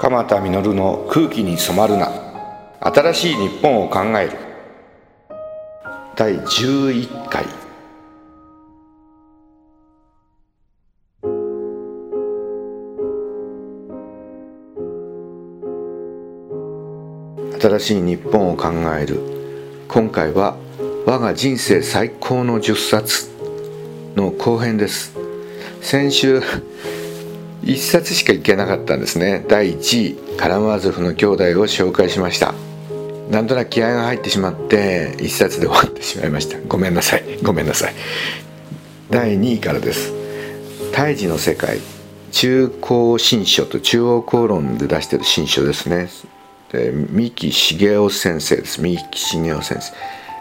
鎌田実の空気に染まるな。新しい日本を考える。第11回。新しい日本を考える。今回は我が人生最高の10冊の後編です。先週1冊しかいけなかったんですね。第1位カラマーゾフの兄弟を紹介しました。なんとなく気合が入ってしまって1冊で終わってしまいました。ごめんなさい。ごめんなさい。第2位からです「胎児の世界」中高新書と中央公論で出してる新書ですね。で三木茂雄先生です。三木茂雄先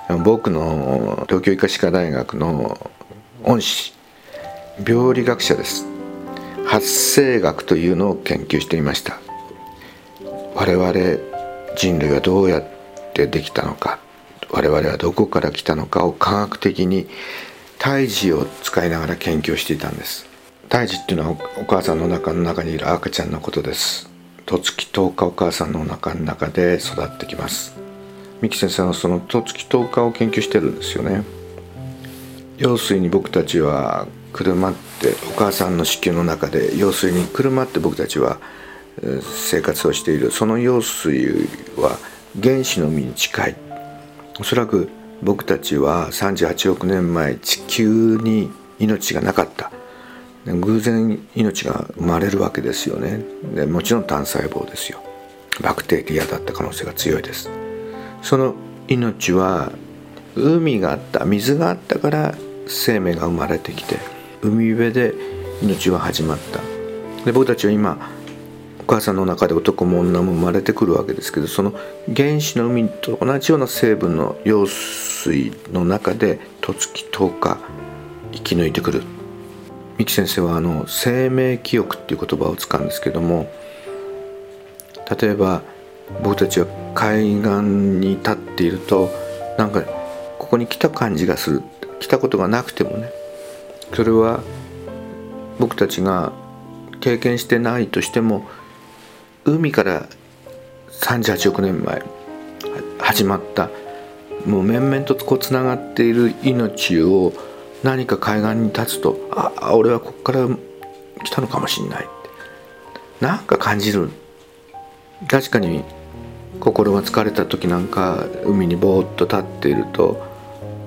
生。僕の東京医科歯科大学の恩師。病理学者です。発生学というのを研究していました。我々人類はどうやってできたのか我々はどこから来たのかを科学的に胎児を使いながら研究していたんです。胎児っていうのはお母さんの中の中にいる赤ちゃんのことです。十月10日お母さんの中の中で育ってきます。三木先生はその十月10日を研究してるんですよね。用水に僕たちは車ってお母さんの子宮の中で用水に車って僕たちは生活をしている。その用水は原子の海に近い。おそらく僕たちは38億年前地球に命がなかった。偶然命が生まれるわけですよね。でもちろん単細胞ですよ。バクテリアだった可能性が強いです。その命は海があった水があったから生命が生まれてきて海辺で命は始まった。で僕たちは今お母さんの中で男も女も生まれてくるわけですけどその原子の海と同じような成分の用水の中で十月10日生き抜いてくる。三木先生はあの生命記憶っていう言葉を使うんですけども例えば僕たちは海岸に立っているとなんかここに来た感じがする。来たことがなくてもねそれは僕たちが経験してないとしても海から38億年前始まったもう面々とこうつながっている命を何か海岸に立つとああ俺はここから来たのかもしんない。なんか感じる。確かに心が疲れた時なんか海にぼーっと立っていると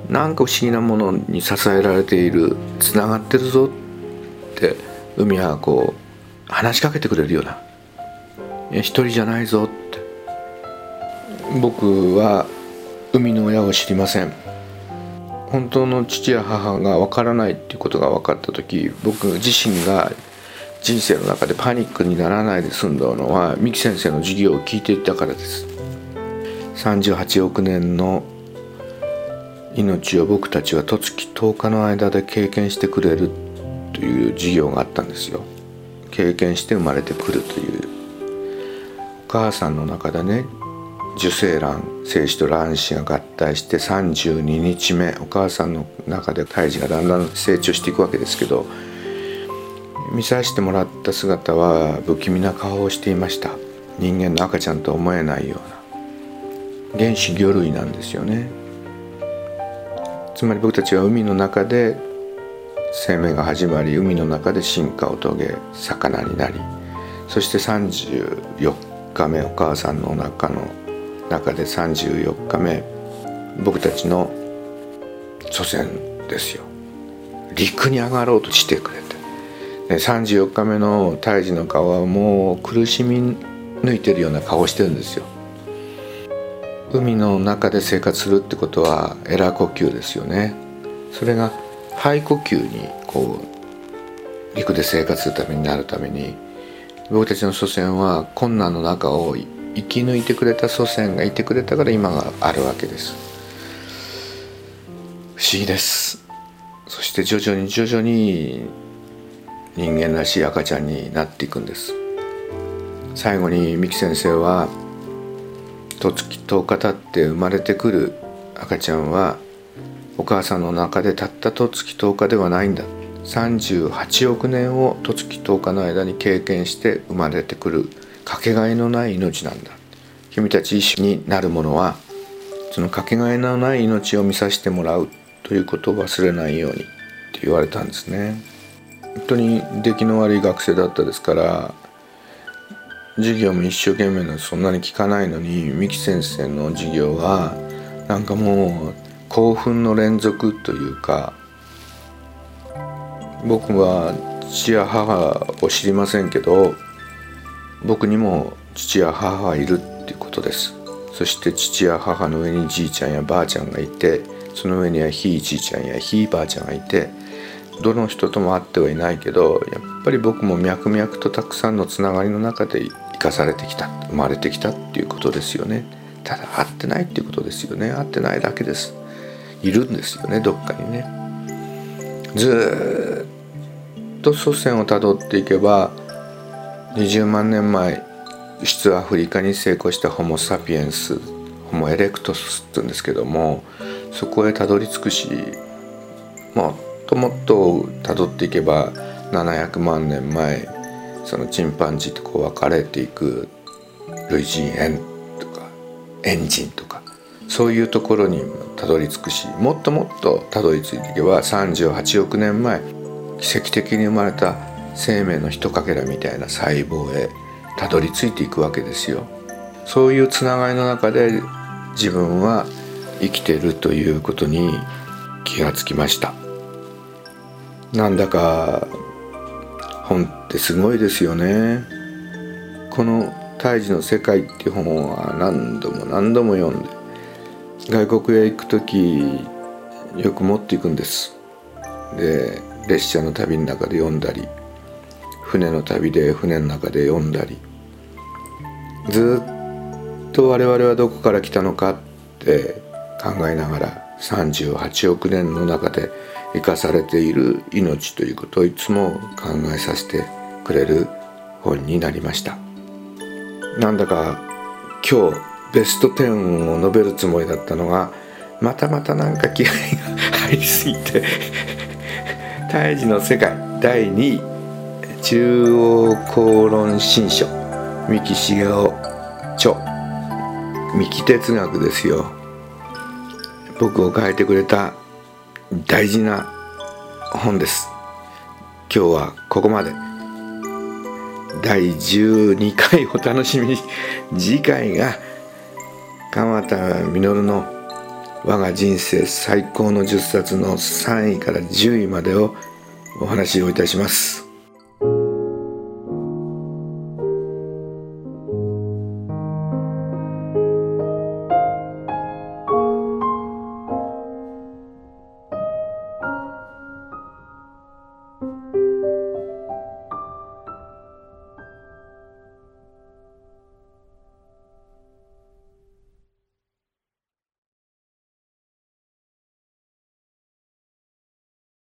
なんか不思議なものに支えられているつながってるぞって海はこう話しかけてくれるような「一人じゃないぞ」って。僕は海の親を知りません。本当の父や母がわからないっていうことが分かった時僕自身が人生の中でパニックにならないで済んだのは三木先生の授業を聞いていたからです。38億年の命を僕たちは十月10日の間で経験してくれるという授業があったんですよ。経験して生まれてくるという。お母さんの中でね受精卵精子と卵子が合体して32日目お母さんの中で胎児がだんだん成長していくわけですけど見させてもらった姿は不気味な顔をしていました。人間の赤ちゃんと思えないような。原始魚類なんですよね。つまり僕たちは海の中で生命が始まり海の中で進化を遂げ魚になりそして34日目お母さんの中の中で34日目僕たちの祖先ですよ。陸に上がろうとしてくれて。34日目の胎児の顔はもう苦しみ抜いてるような顔してるんですよ。海の中で生活するってことはエラー呼吸ですよね。それが肺呼吸にこう陸で生活するためになるために僕たちの祖先は困難の中を生き抜いてくれた祖先がいてくれたから今があるわけです。不思議です。そして徐々に徐々に人間らしい赤ちゃんになっていくんです。最後に三木先生は十月10日経って生まれてくる赤ちゃんはお母さんの中でたった十月10日ではないんだ。38億年を十月10日の間に経験して生まれてくるかけがえのない命なんだ。君たち一緒になるものはそのかけがえのない命を見させてもらうということを忘れないようにって言われたんですね。本当に出来の悪い学生だったですから授業も一生懸命なそんなに聞かないのに三木先生の授業はなんかもう興奮の連続というか僕は父や母を知りませんけど僕にも父や母はいるっていうことです。そして父や母の上にじいちゃんやばあちゃんがいてその上にはひいじいちゃんやひいばあちゃんがいてどの人とも会ってはいないけどやっぱり僕も脈々とたくさんのつながりの中でかされてきた生まれてきたっていうことですよね。ただ会ってないっていうことですよね。会ってないだけです。いるんですよねどっかにね。ずっと祖先をたどっていけば20万年前出アフリカに成功したホモ・サピエンスホモ・エレクトスって言うんですけどもそこへたどり着くしもっともっとたどっていけば700万年前そのチンパンジーとこう分かれていく類人猿とかエンジンとかそういうところにたどり着くしもっともっとたどり着いていけば38億年前奇跡的に生まれた生命の一かけらみたいな細胞へたどり着いていくわけですよ。そういうつながりの中で自分は生きてるということに気がつきましたなんだか本ってすごいですよね。この「胎児の世界」っていう本は何度も何度も読んで外国へ行く時よく持っていくんです。で列車の旅の中で読んだり船の旅で船の中で読んだりずっと我々はどこから来たのかって考えながら38億年の中で生かされている命ということをいつも考えさせてくれる本になりました。なんだか今日ベスト10を述べるつもりだったのがまたまたなんか気合が入りすぎて「胎児の世界」第2位中央公論新書三木茂雄著三木哲学ですよ。僕を変えてくれた大事な本です。今日はここまで。第12回お楽しみに次回が鎌田実の我が人生最高の10冊の3位から10位までをお話をいたします。